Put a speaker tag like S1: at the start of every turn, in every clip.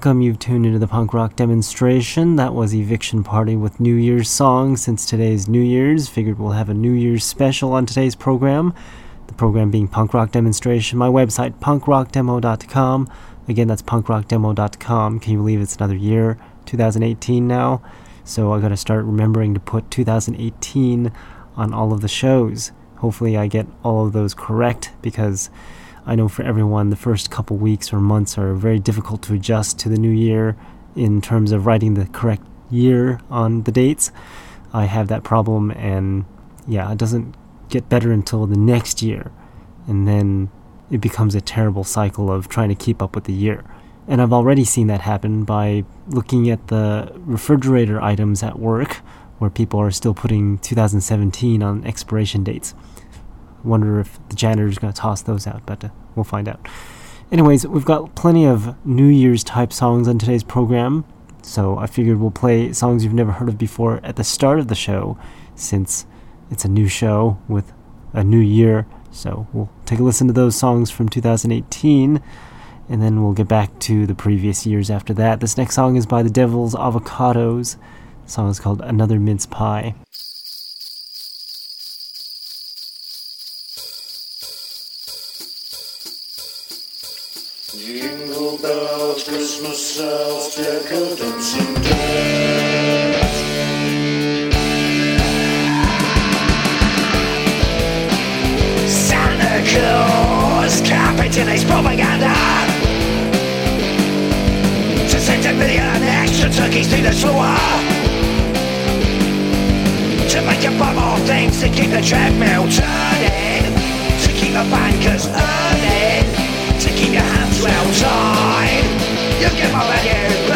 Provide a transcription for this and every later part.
S1: welcome. You've tuned into the punk rock demonstration. That was Eviction Party with New Year's song. Since today's New Year's, figured we'll have a New Year's special on today's program. The program being Punk Rock Demonstration. My website, punkrockdemo.com. Again, that's punkrockdemo.com. Can you believe it's another year? 2018 now. So I gotta start remembering to put 2018 on all of the shows. Hopefully, I get all of those correct because I know for everyone, the first couple weeks or months are very difficult to adjust to the new year in terms of writing the correct year on the dates. I have that problem, and yeah, it doesn't get better until the next year. And then it becomes a terrible cycle of trying to keep up with the year. And I've already seen that happen by looking at the refrigerator items at work where people are still putting 2017 on expiration dates. Wonder if the janitor's going to toss those out, but uh, we'll find out. Anyways, we've got plenty of New Year's type songs on today's program, so I figured we'll play songs you've never heard of before at the start of the show, since it's a new show with a new year. So we'll take a listen to those songs from 2018, and then we'll get back to the previous years after that. This next song is by the Devil's Avocados. The song is called Another Mince Pie.
S2: Bells, Christmas bells, decadence and death.
S3: Santa Claus his propaganda. To send a million extra turkeys to the floor To make you buy more things to keep the treadmill turning. To keep the bankers earning. To keep your hands well tied You give up and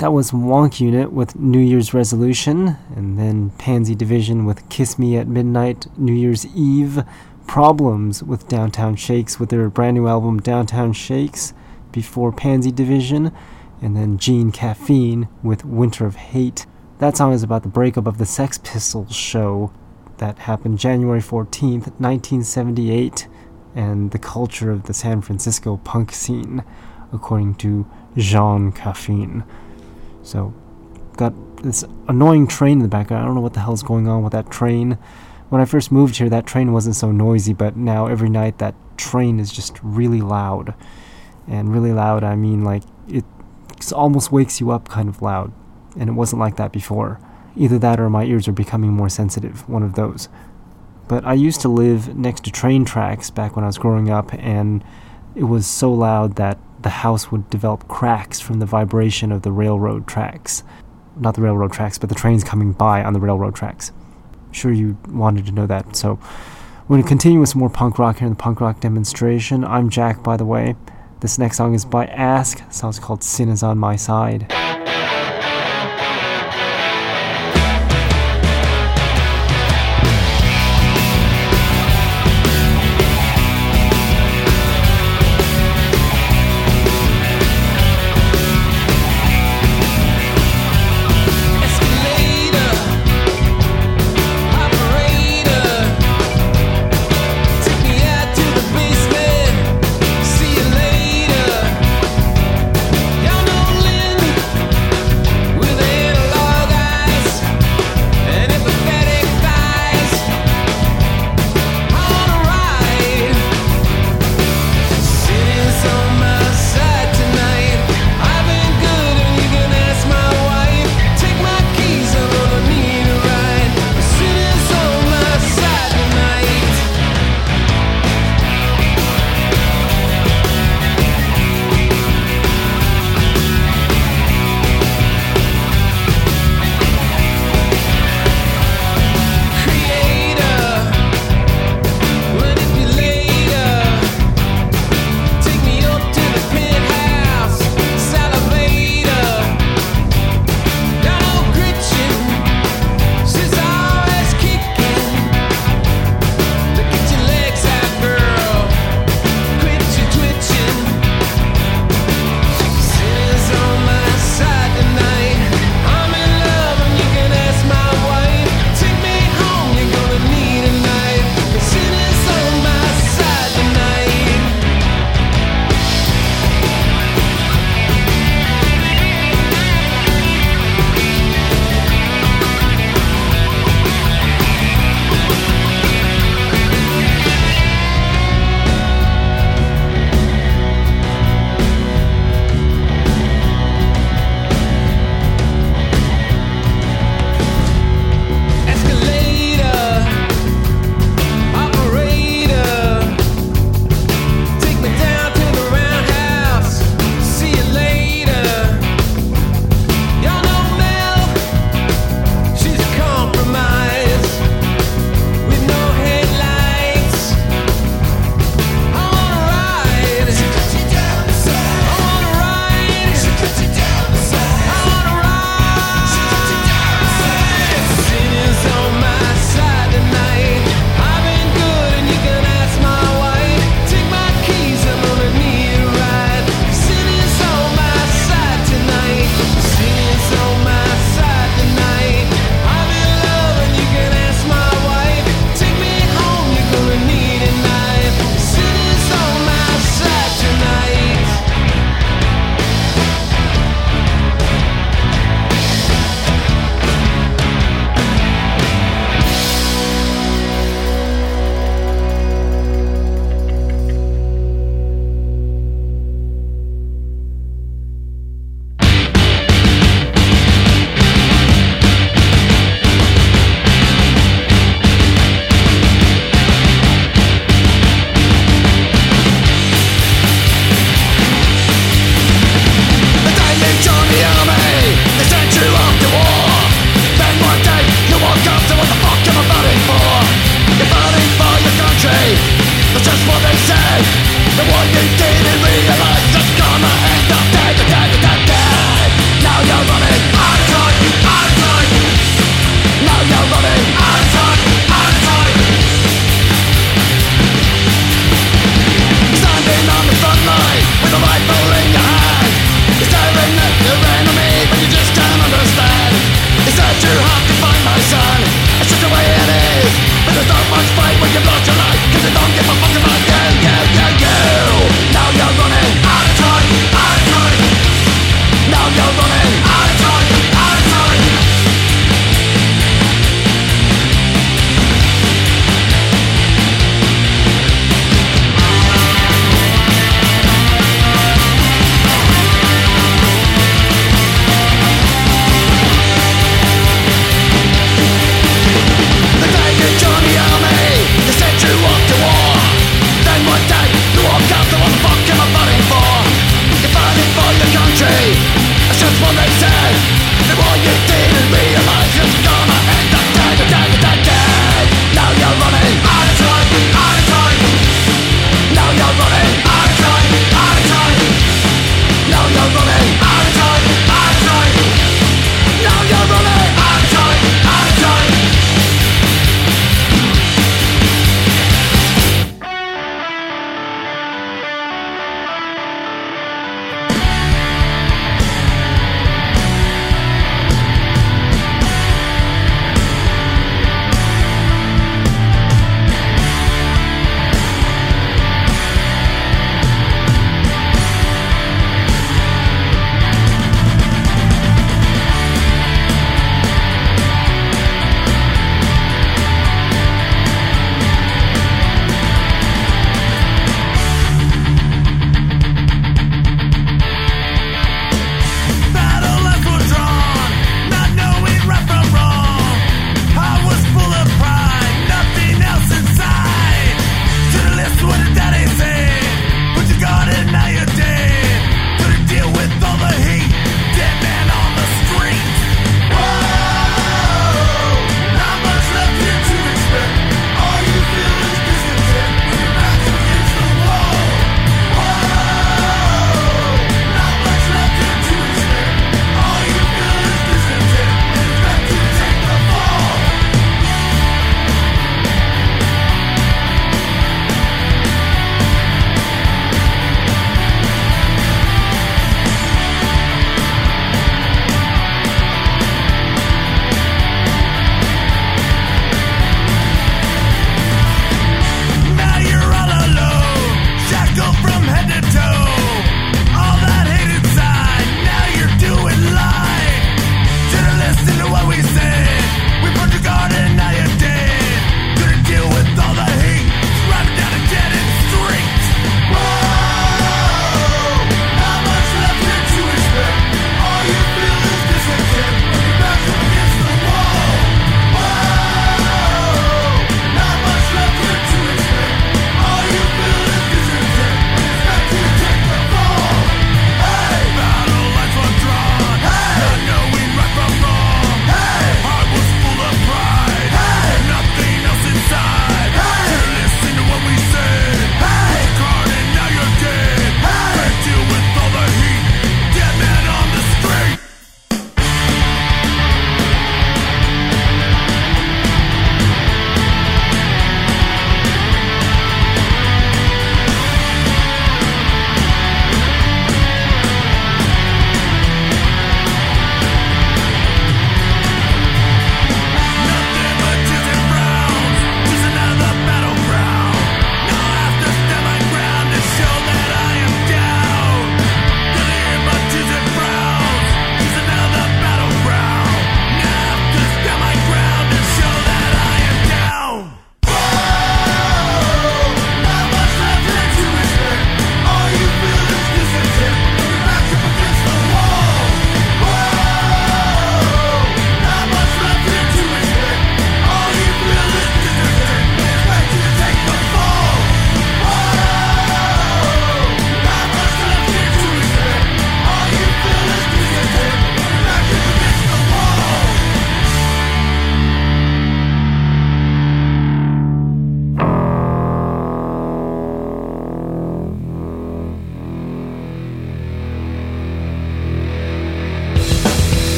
S4: That
S5: was
S1: Wonk Unit with New Year's Resolution, and then Pansy Division with Kiss Me at Midnight, New Year's Eve, Problems with Downtown Shakes with their brand new album Downtown Shakes before Pansy Division, and then Jean Caffeine with Winter of Hate. That song is about the breakup of the Sex Pistols show that happened January 14th, 1978, and the culture of the San Francisco punk scene, according to Jean Caffeine. So, got this annoying train in the background. I don't know what the hell's going on with that train. When I first moved here, that train wasn't so noisy, but now every night that train is just really loud. And really loud, I mean like it almost wakes you up kind of loud. And it wasn't like that before. Either that or my ears are becoming more sensitive, one of those. But I used to live next to train tracks back when I was growing up, and
S6: it was so loud that the house would develop cracks from the vibration of the railroad tracks. Not the railroad tracks, but the trains coming by on the railroad tracks. Sure you wanted to know that, so we're going to continue with some more punk rock here in the punk rock demonstration. I'm Jack, by the way. This next song is by Ask. Sounds called Sin is on My Side.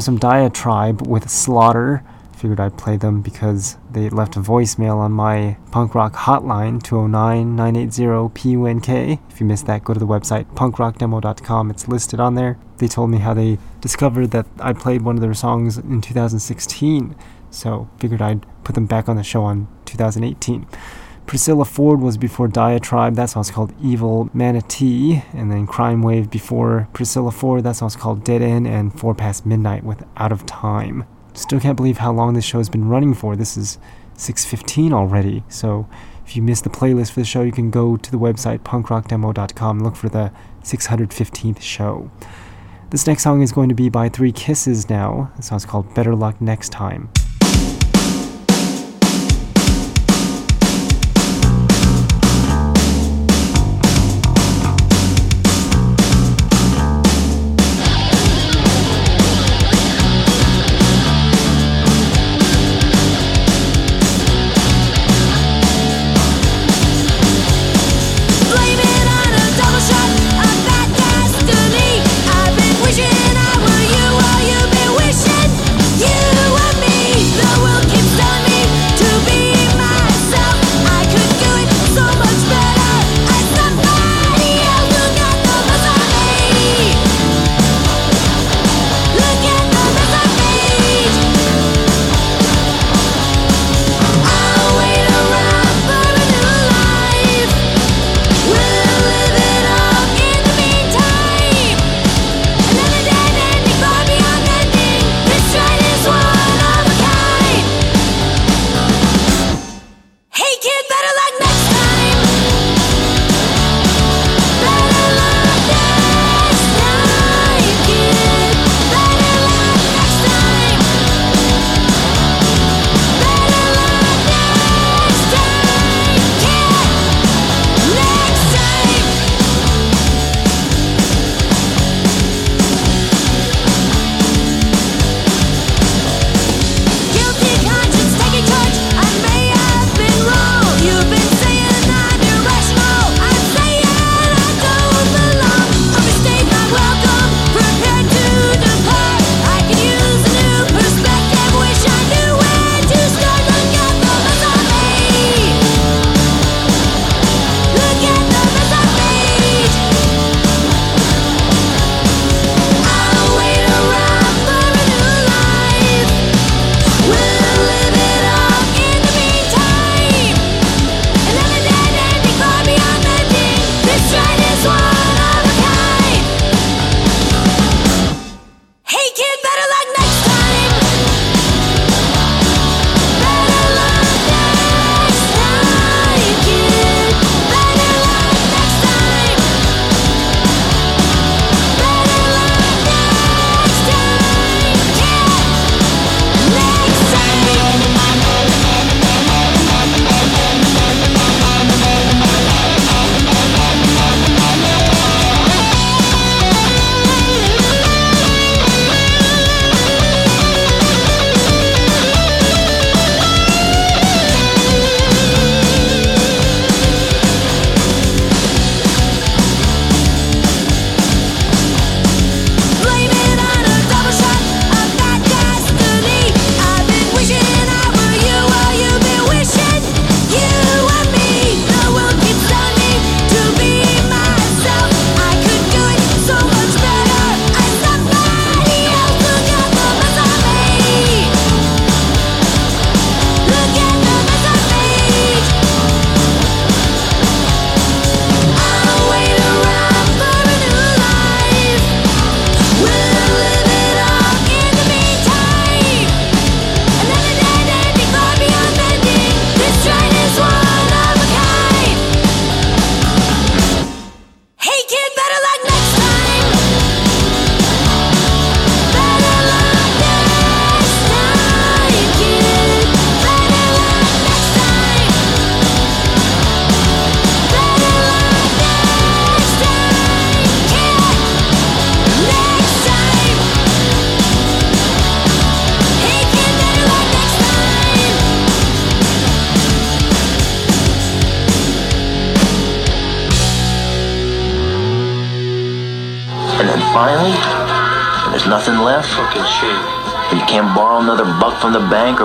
S1: Some diatribe with Slaughter. Figured I'd play them because they left a voicemail on my punk rock hotline 209 980 PUNK. If you missed that, go to the website punkrockdemo.com. It's listed on there. They told me how they discovered that I played one of their songs in 2016, so figured I'd put them back on the show on 2018. Priscilla Ford was before Diatribe, that song's called Evil Manatee, and then Crime Wave before Priscilla Ford, that song's called Dead End, and Four Past Midnight with Out of Time. Still can't believe how long this show has been running for. This is 6:15 already. So if you missed the playlist for the show, you can go to the website punkrockdemo.com and look for the 615th show. This next song is going to be by Three Kisses now. The song's called Better Luck Next Time.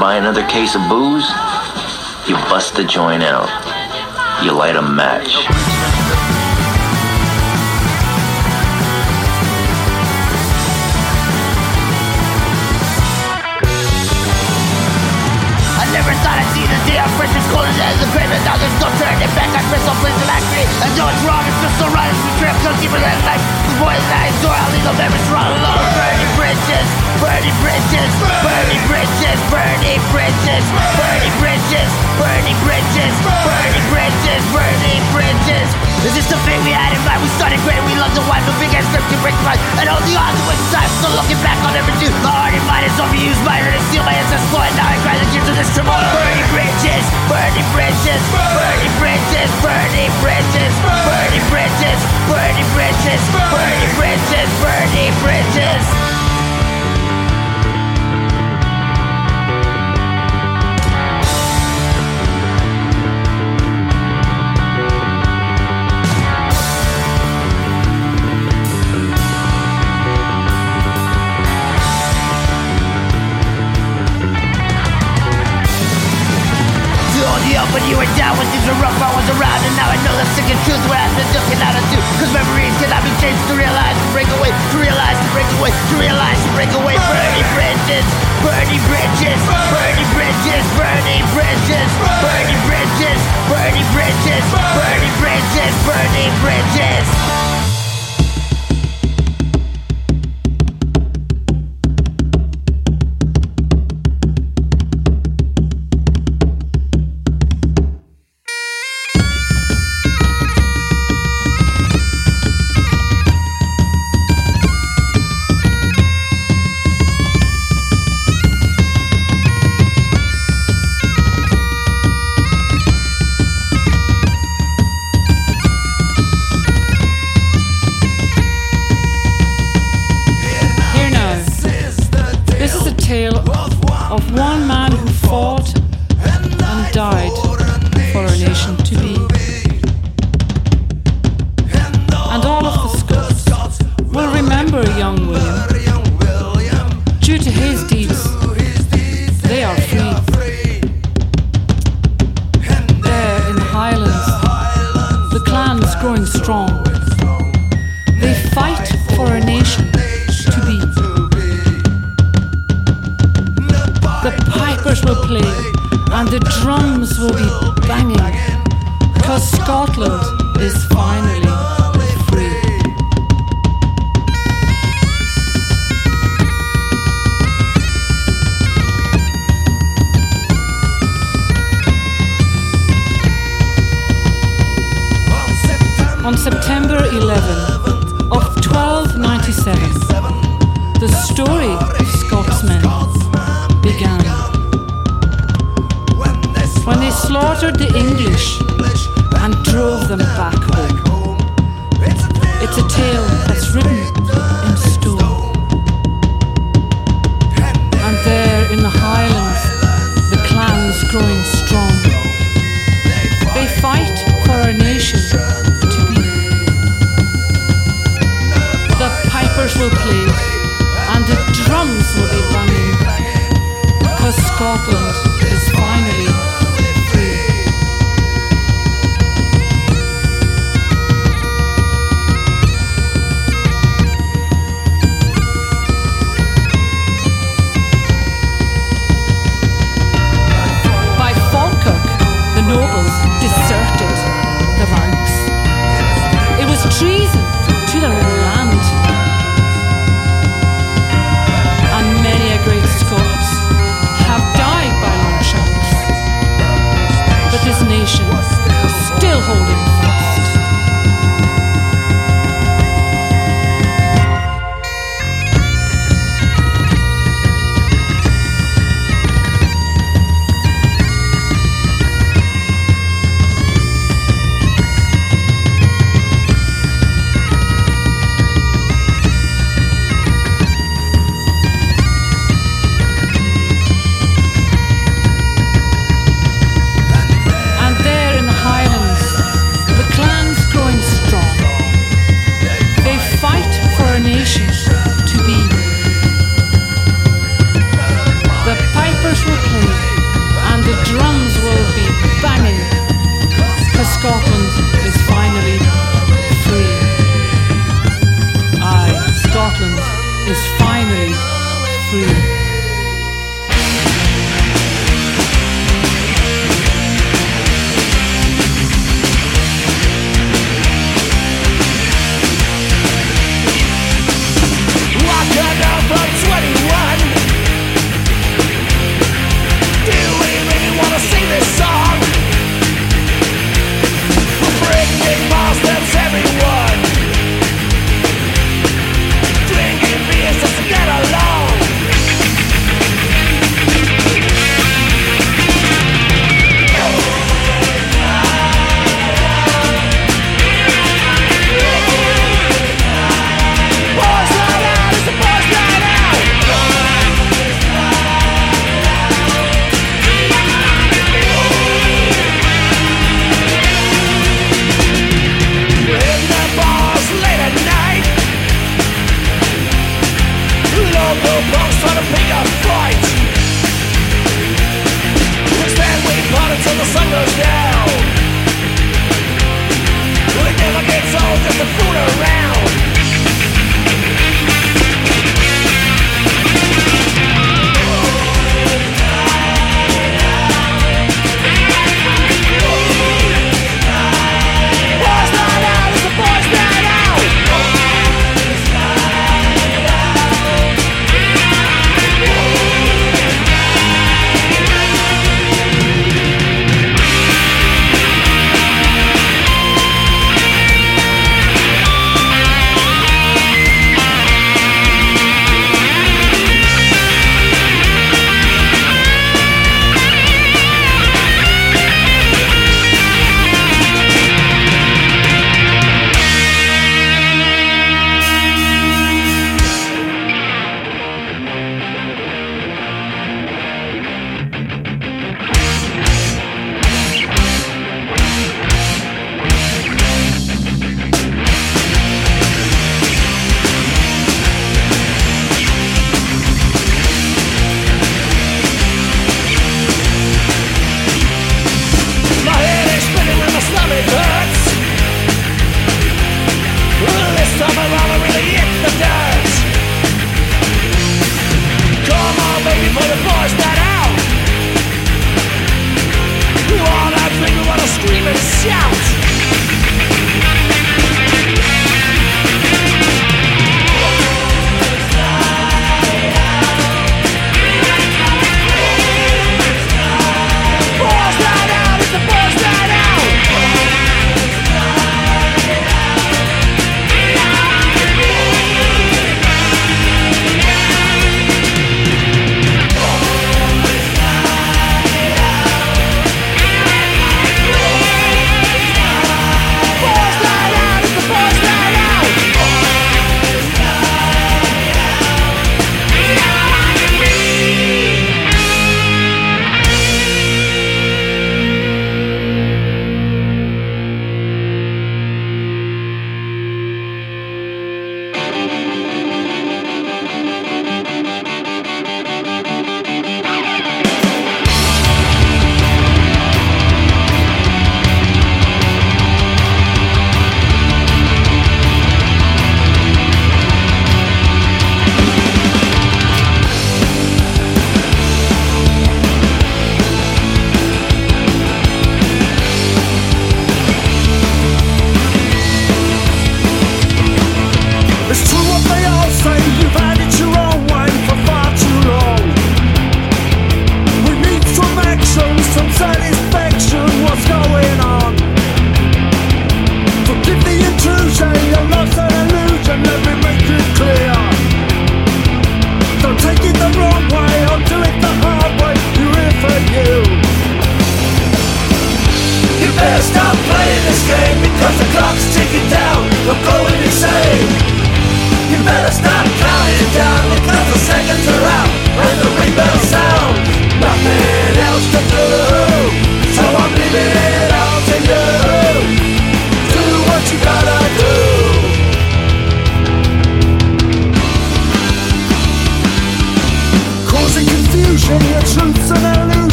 S7: Buy another case of booze? You bust the joint out. You light a match.
S8: And now there's no turning back I press on place of activity I know it's wrong, it's just so right It's the trip, so deeper than life The boy is eyes, door, I'll leave the memories run alone Burning bridges, burning bridges Burning bridges, burning bridges Burning bridges, burning bridges Burning bridges, burning bridges. This Is the fate we had in mind? We started great, we loved the wine But big ass to break mind And all the odds with time Still looking back on everything My heart and mind is overused My heart is steal my ancestors blood Now I cry the tears of this tomorrow. Burning bridges, burning bridges Burning bridges, burning bridges Burning bridges, burning bridges Burning bridges, burning bridges down When things were rough, I was around And now I know the second truth Where I've been looking out of do Cause memories cannot be changed To realize, to break away To realize, to break away To realize, to break away. Burning bridges, burning bridges Burning bridges, burning bridges Burning bridges, burning bridges Burning bridges, burning bridges
S9: Scotland is finally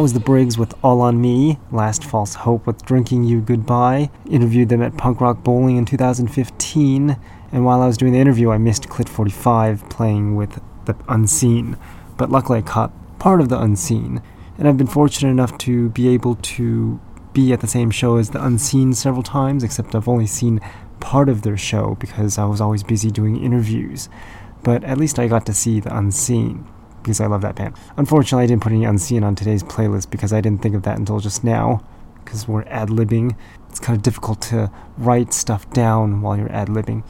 S1: that was the Briggs with All on Me, Last False Hope with Drinking You Goodbye. Interviewed them at Punk Rock Bowling in 2015, and while I was doing the interview, I missed Clit 45 playing with the Unseen, but luckily I caught part of the Unseen. And I've been fortunate enough to be able to be at the same show as the Unseen several times, except I've only seen part of their show because I was always busy doing interviews. But at least I got to see the Unseen because I love that band. Unfortunately, I didn't put any Unseen on today's playlist because I didn't think of that until just now because we're ad libbing. It's kind of difficult to write stuff down while you're ad libbing.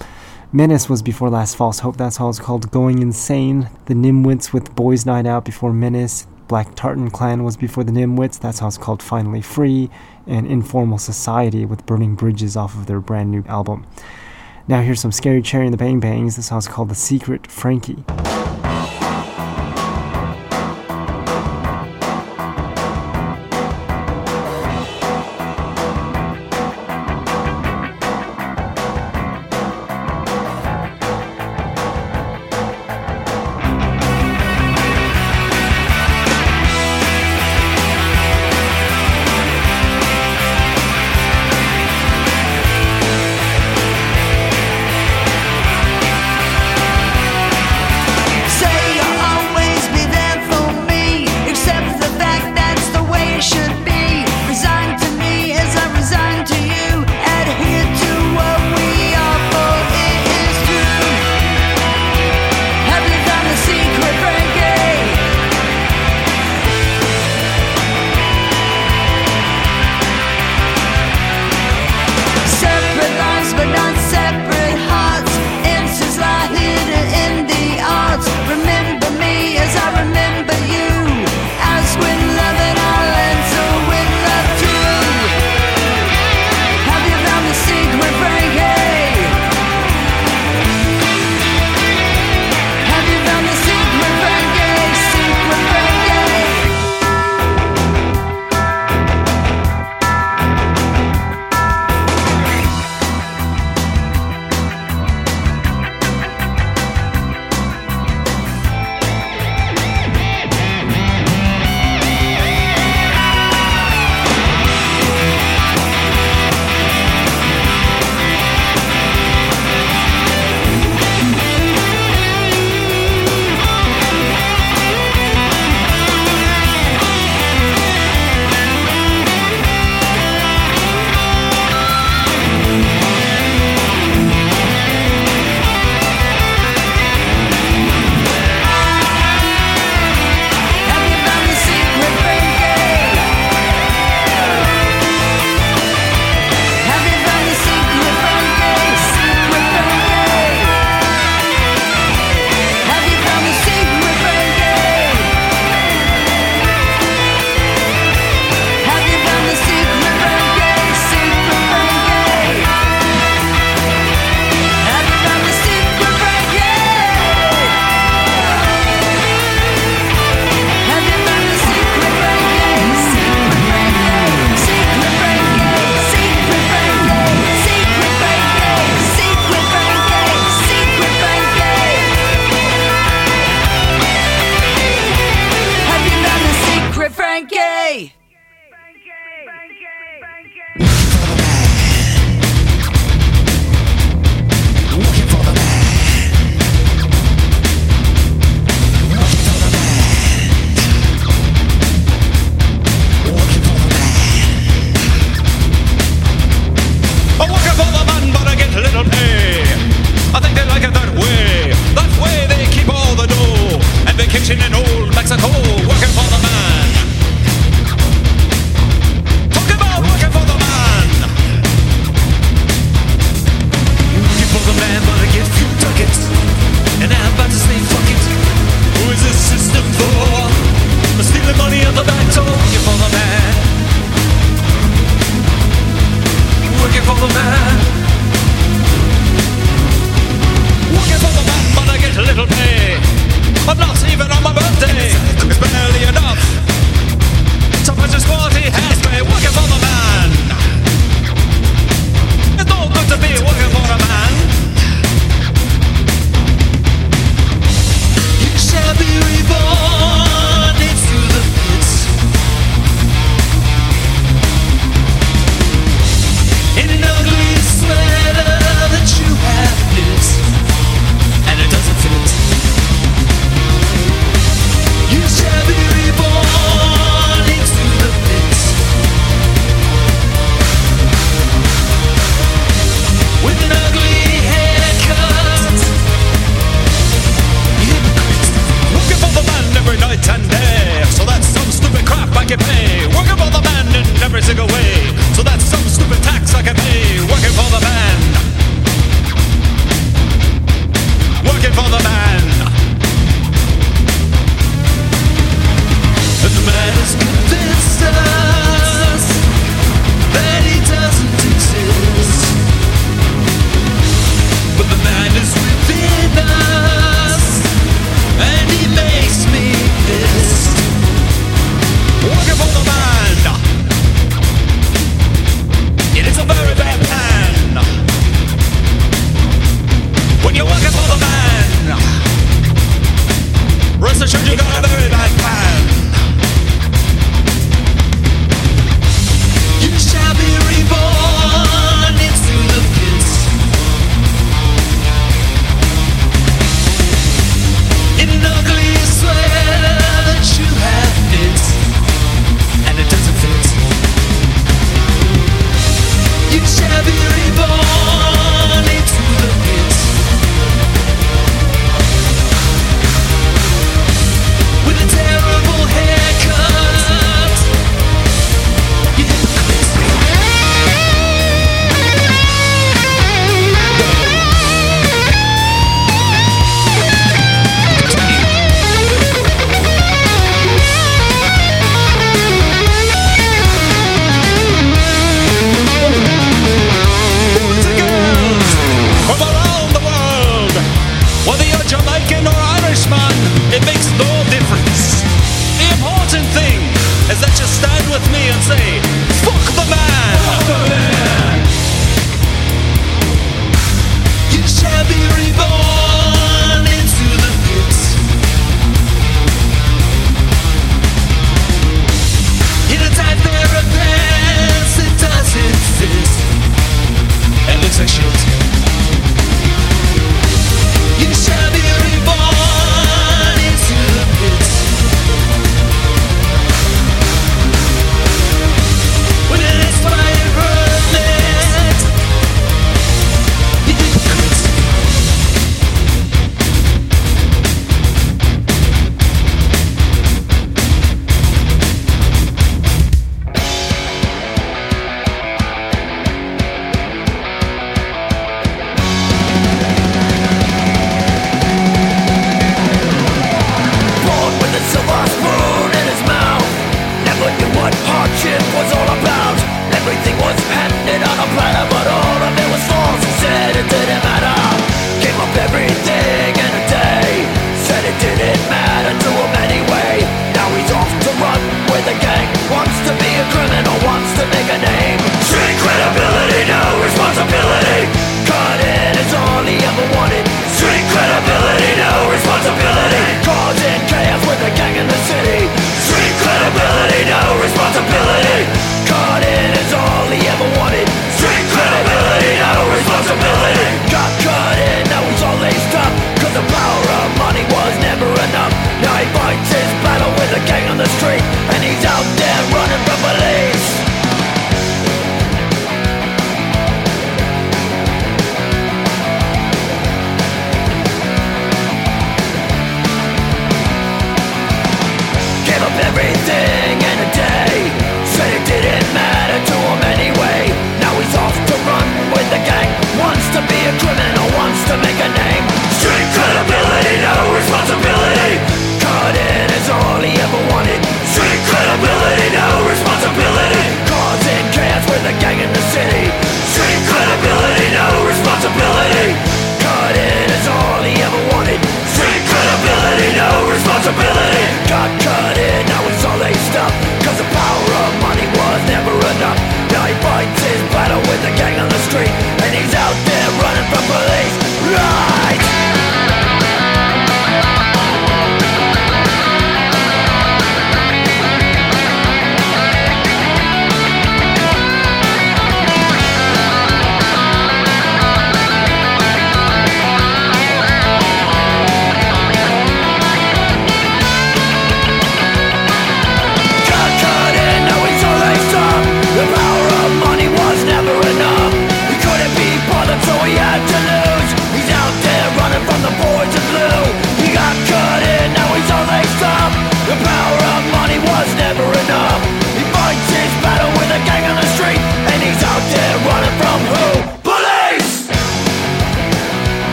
S1: Menace was before Last False Hope, that's how it's called Going Insane. The Nimwits with Boys Night Out before Menace. Black Tartan Clan was before the Nimwits, that's how it's called Finally Free. And Informal Society with Burning Bridges off of their brand new album. Now here's some Scary Cherry and the Bang Bangs, this song's called The Secret Frankie.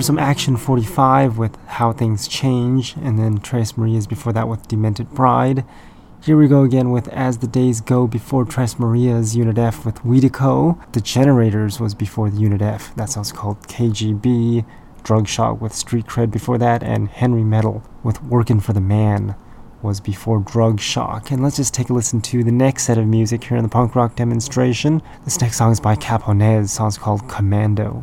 S1: There was some Action 45 with How Things Change, and then Tres Marias before that with Demented Pride. Here we go again with As the Days Go before Tres Marias Unit F with Weedico. The Generators was before the Unit F. That song's called KGB. Drug Shot with Street Cred before that, and Henry Metal with Working for the Man was before Drug Shock. And let's just take a listen to the next set of music here in the punk rock demonstration. This next song is by Caponez. Song's called Commando.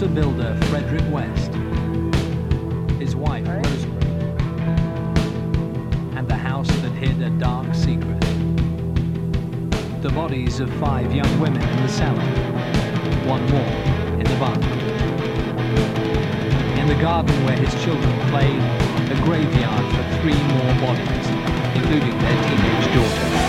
S6: master builder Frederick West, his wife right. Rosemary, and the house that hid a dark secret. The bodies of five young women in the cellar, one more in the barn. In the garden where his children played, a graveyard for three more bodies, including their teenage daughter.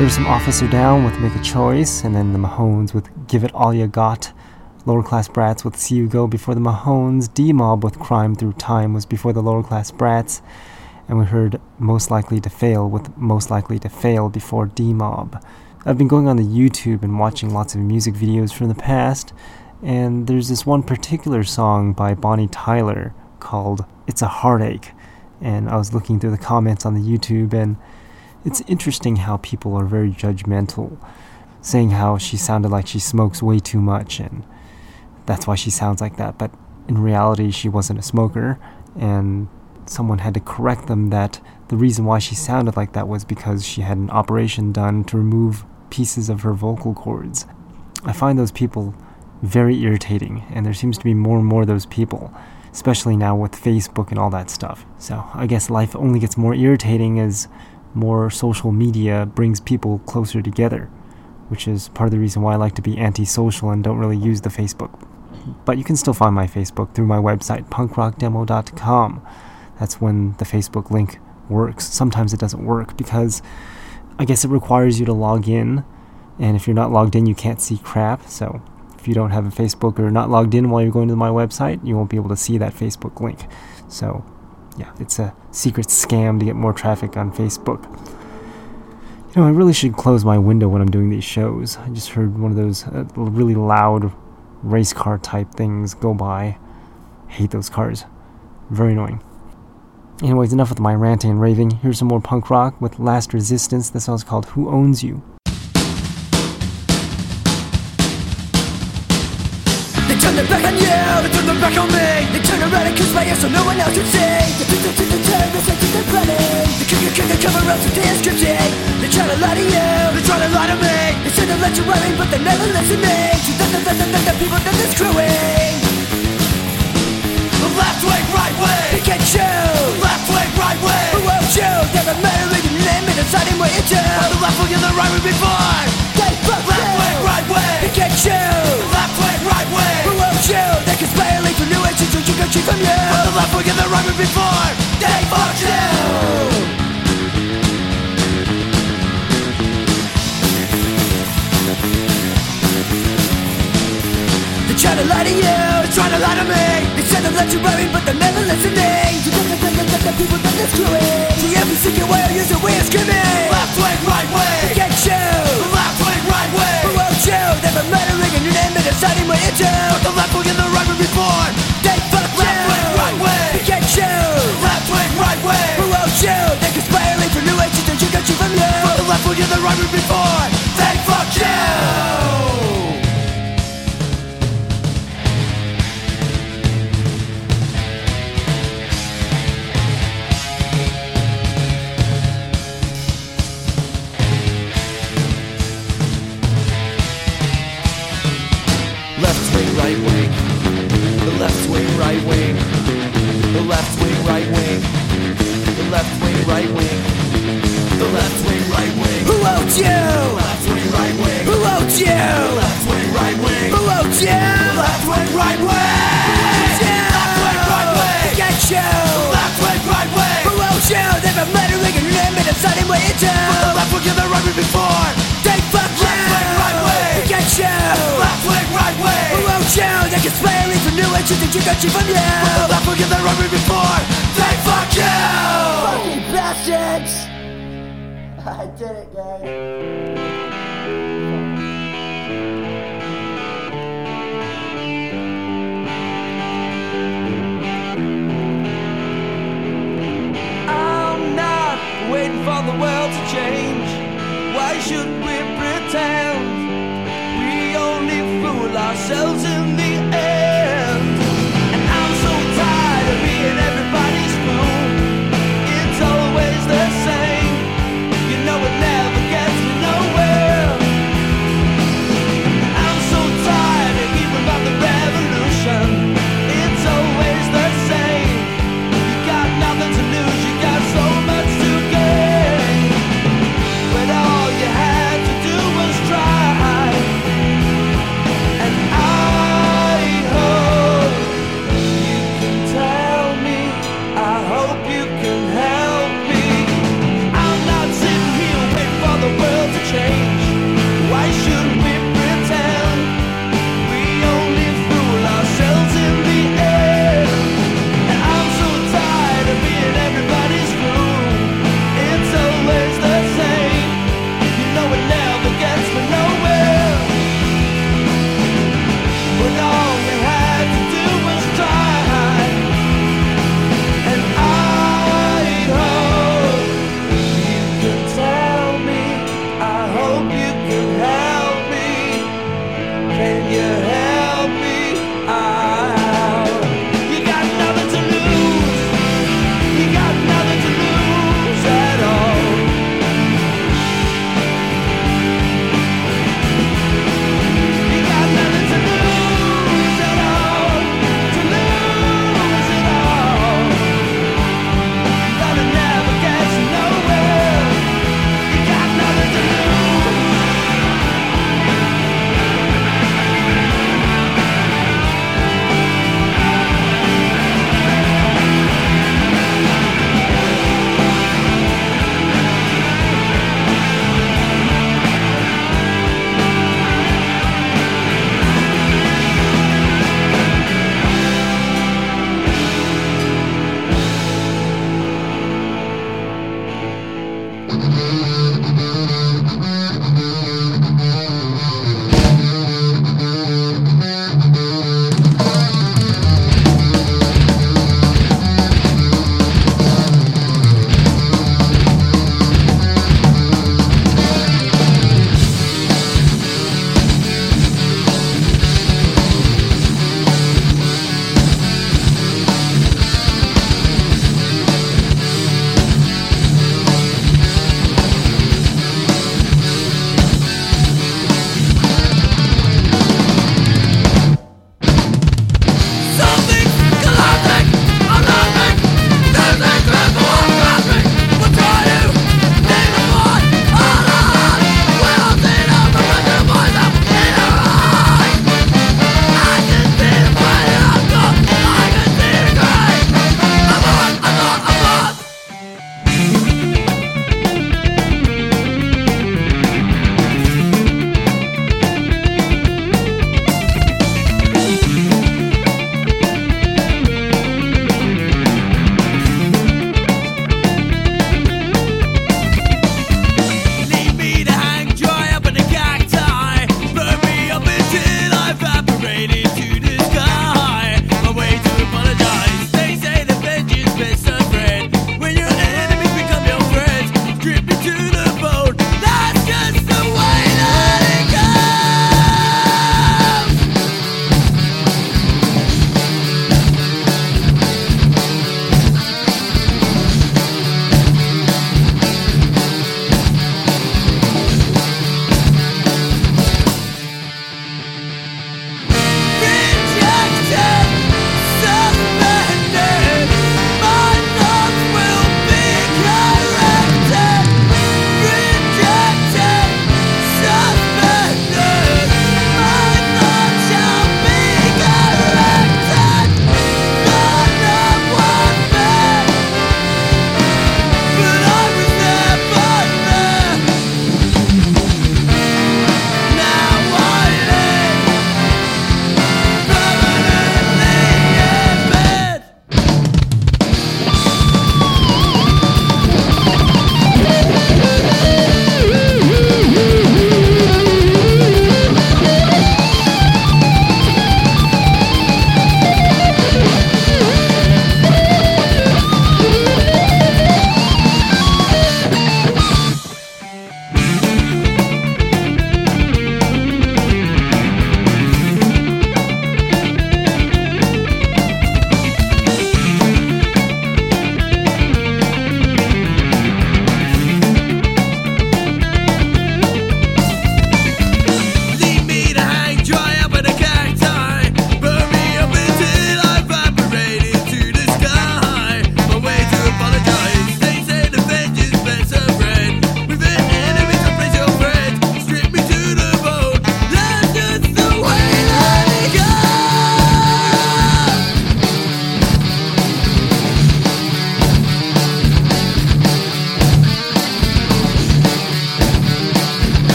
S1: There was some Officer Down with Make a Choice, and then the Mahones with Give It All You Got. Lower Class Brats with See You Go before the Mahones. D Mob with Crime Through Time was before the Lower Class Brats. And we heard Most Likely to Fail with Most Likely to Fail before D Mob. I've been going on the YouTube and watching lots of music videos from the past, and there's this one particular song by Bonnie Tyler called It's a Heartache. And I was looking through the comments on the YouTube, and it's interesting how people are very judgmental, saying how she sounded like she smokes way too much and that's why she sounds like that. But in reality, she wasn't a smoker, and someone had to correct them that the reason why she sounded like that was because she had an operation done to remove pieces of her vocal cords. I find those people very irritating, and there seems to be more and more of those people, especially now with Facebook and all that stuff. So I guess life only gets more irritating as more social media brings people closer together, which is part of the reason why I like to be antisocial and don't really use the Facebook. But you can still find my Facebook through my website, punkrockdemo.com. That's when the Facebook link works. Sometimes it doesn't work because I guess it requires you to log in, and if you're not logged in, you can't see crap. So if you don't have a Facebook or not logged in while you're going to my website, you won't be able to see that Facebook link. So yeah, it's a secret scam to get more traffic on Facebook. You know, I really should close my window when I'm doing these shows. I just heard one of those uh, really loud race car type things go by. Hate those cars. Very annoying. Anyways, enough with my ranting and raving. Here's some more punk rock with Last Resistance. This song's called Who Owns You?
S5: Back on me They turn around and kiss my ear so no one else can see think they think they turn, they say they're planning They kick your kick, they cover up so they're scripted They try to lie to you, they try to lie to me They say they let you worry, but they never listening To the, the, the, the, the, the people that they're screwing The Left wing, right wing They can't choose Left wing, right wing Who owns you? Never matter in your name, and inside what you do.
S10: On the left wing and the right wing before.
S5: They fuck
S10: Left
S5: you.
S10: wing, right wing.
S5: They get you. You? They conspire leave for new agents who you can cheat from you.
S10: On the left wing and the right before.
S5: They fuck you. They try to lie to you, they try to lie to me. They said they'll let you worry, but they're never listening. Got the, the, got the people that they're screwing. For every single way, use a way of screaming.
S10: Left wing, right wing.
S5: They get you.
S10: Left wing, right wing.
S5: Who owns you? They've been murdering and your deciding what you do.
S10: On the left wing and the right wing before.
S5: They fuck
S10: Left
S5: you.
S10: wing, right wing.
S5: They get you.
S10: Left wing, right wing.
S5: Who owns you? They conspiring for new agents that you can cheat from you.
S10: On the left wing and the right wing before. They fuck you.
S6: Right wing. The left wing, right wing. The left wing, right wing. The left wing, right wing.
S5: Who owns you?
S6: Left wing, right wing.
S5: Who owns you?
S6: Left wing, right wing.
S5: Who owns you?
S10: Left wing, right wing. Left wing, right wing.
S5: Get you.
S10: Left wing, right wing.
S5: Who owns you? They've been murdering and your name and deciding what you for new agents you can cheat from you.
S10: On the left wing and the right before. They fuck you.
S5: Fucking bastards! I did it, guys.
S6: I'm not waiting for the world to change. Why should we pretend? We only fool ourselves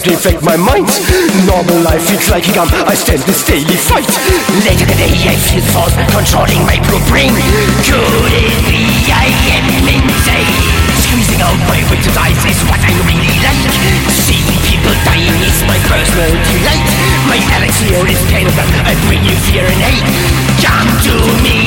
S11: not reflect my mind. Normal life feels like a gun. I stand this daily fight. Later the day, I feel force controlling my brain. Could it be I am insane? Squeezing out my to die is what I really like. Seeing people dying is my personal delight. My elixir is pain. I bring you fear and hate. Come to me,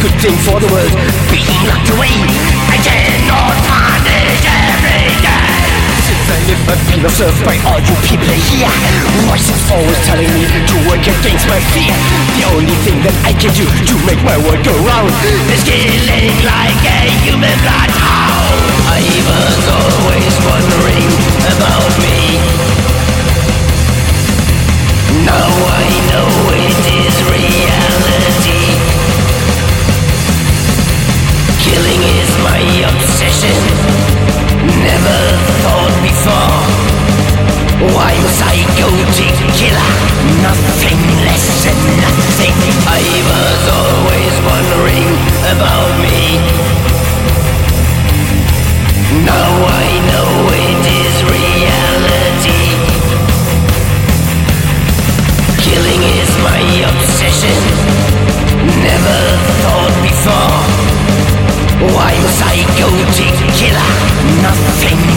S11: good thing for the world, being locked away. I cannot find it every day. Since I live, I've been observed by all you people here. Voices always telling me to work against my fear. The only thing that I can do to make my world go round is killing like a human bloodhound. I was always wondering about me. Now I know it is obsession. Never thought before. Why must I go to killer? Nothing less and nothing. I was always wondering about me. Now I know it is reality. Killing is my obsession. Never thought before. Why must I go to killer? Nothing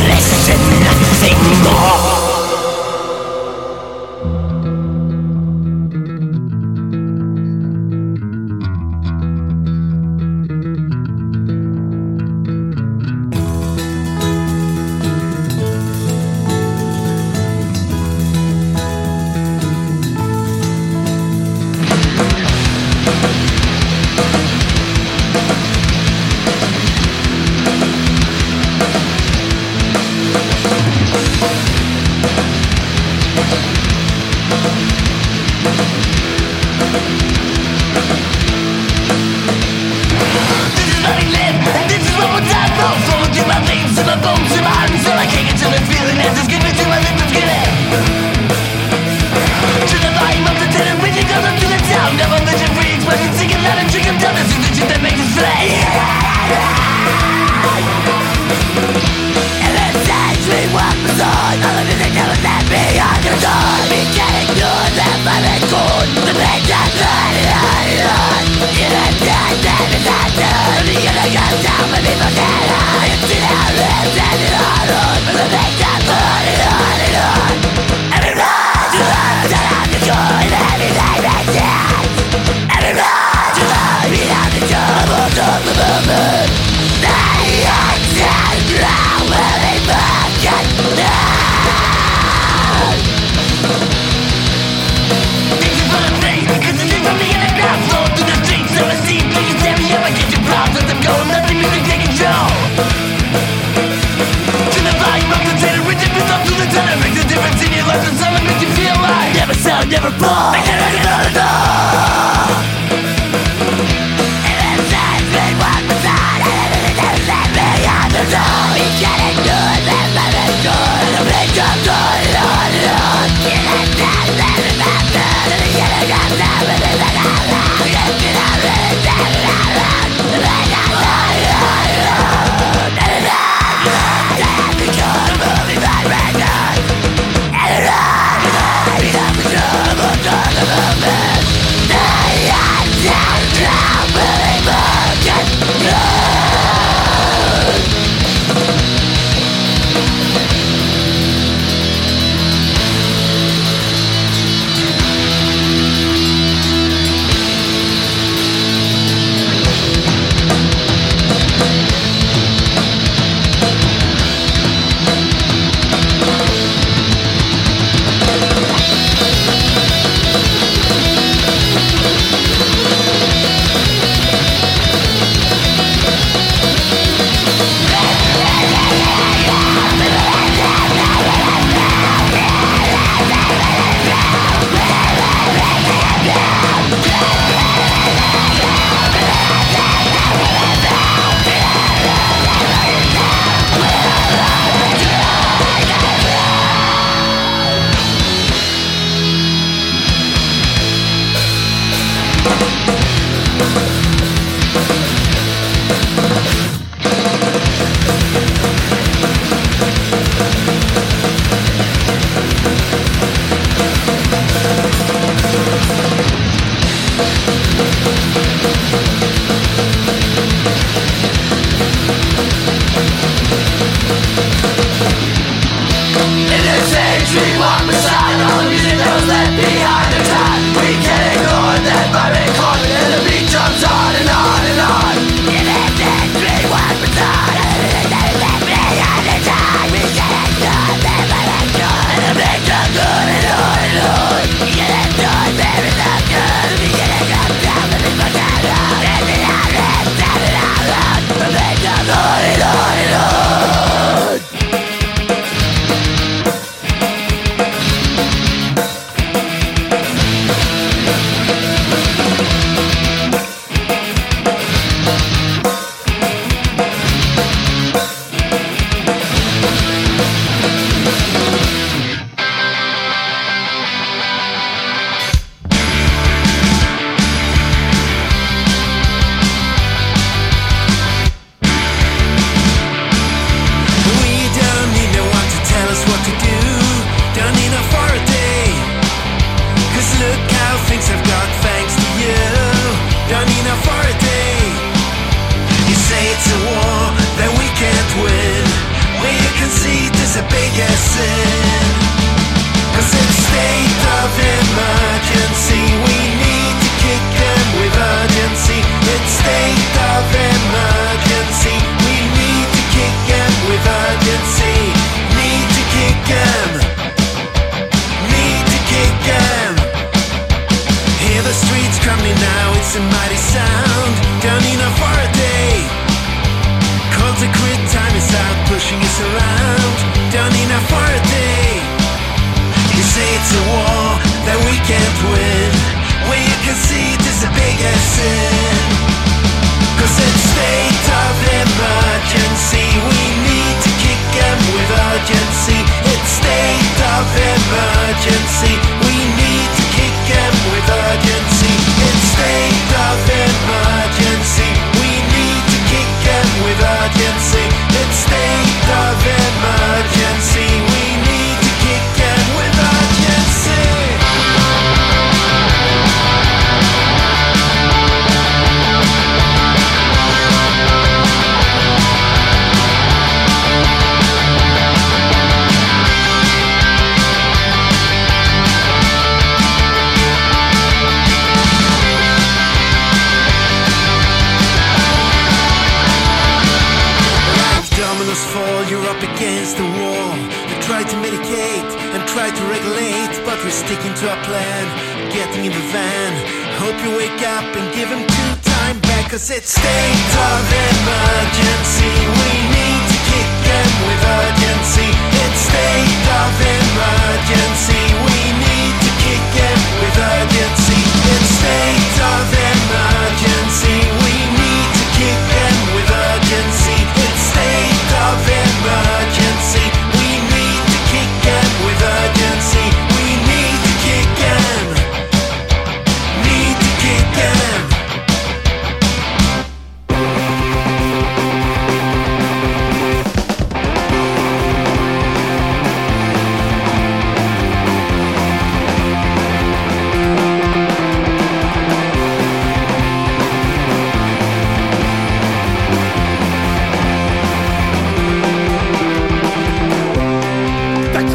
S10: She want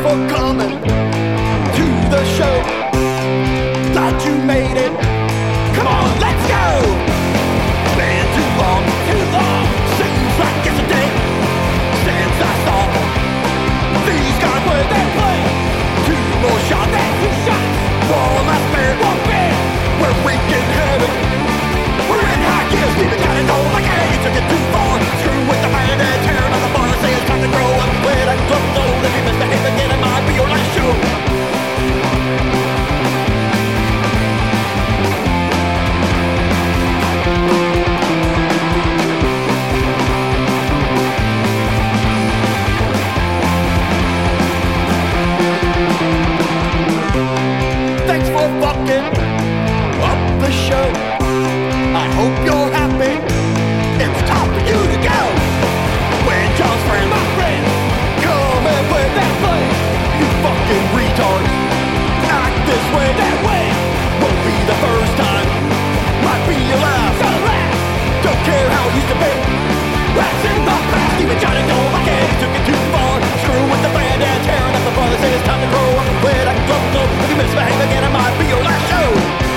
S10: for
S12: coming way, that way. Won't be the first time. Might be your. Don't care how in the past. Even Johnny it. Took it too far. Screw with the and tearing up the. Say it's time to grow up quit. I. If you again, it might be your last show.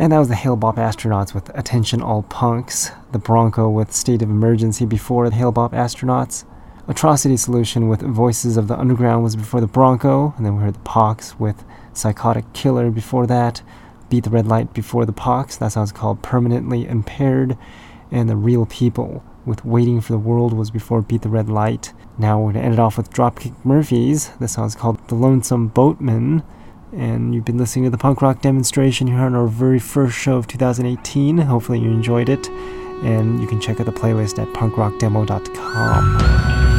S1: And that was the Hail Bop Astronauts with Attention All Punks, the Bronco with State of Emergency before the Hail Bop Astronauts, Atrocity Solution with Voices of the Underground was before the Bronco, and then we heard the Pox with Psychotic Killer before that, Beat the Red Light before the Pox, that sounds called Permanently Impaired, and the Real People with Waiting for the World was before Beat the Red Light. Now we're going to end it off with Dropkick Murphys, this song's called The Lonesome Boatman, and you've been listening to the punk rock demonstration here on our very first show of 2018. Hopefully, you enjoyed it, and you can check out the playlist at punkrockdemo.com.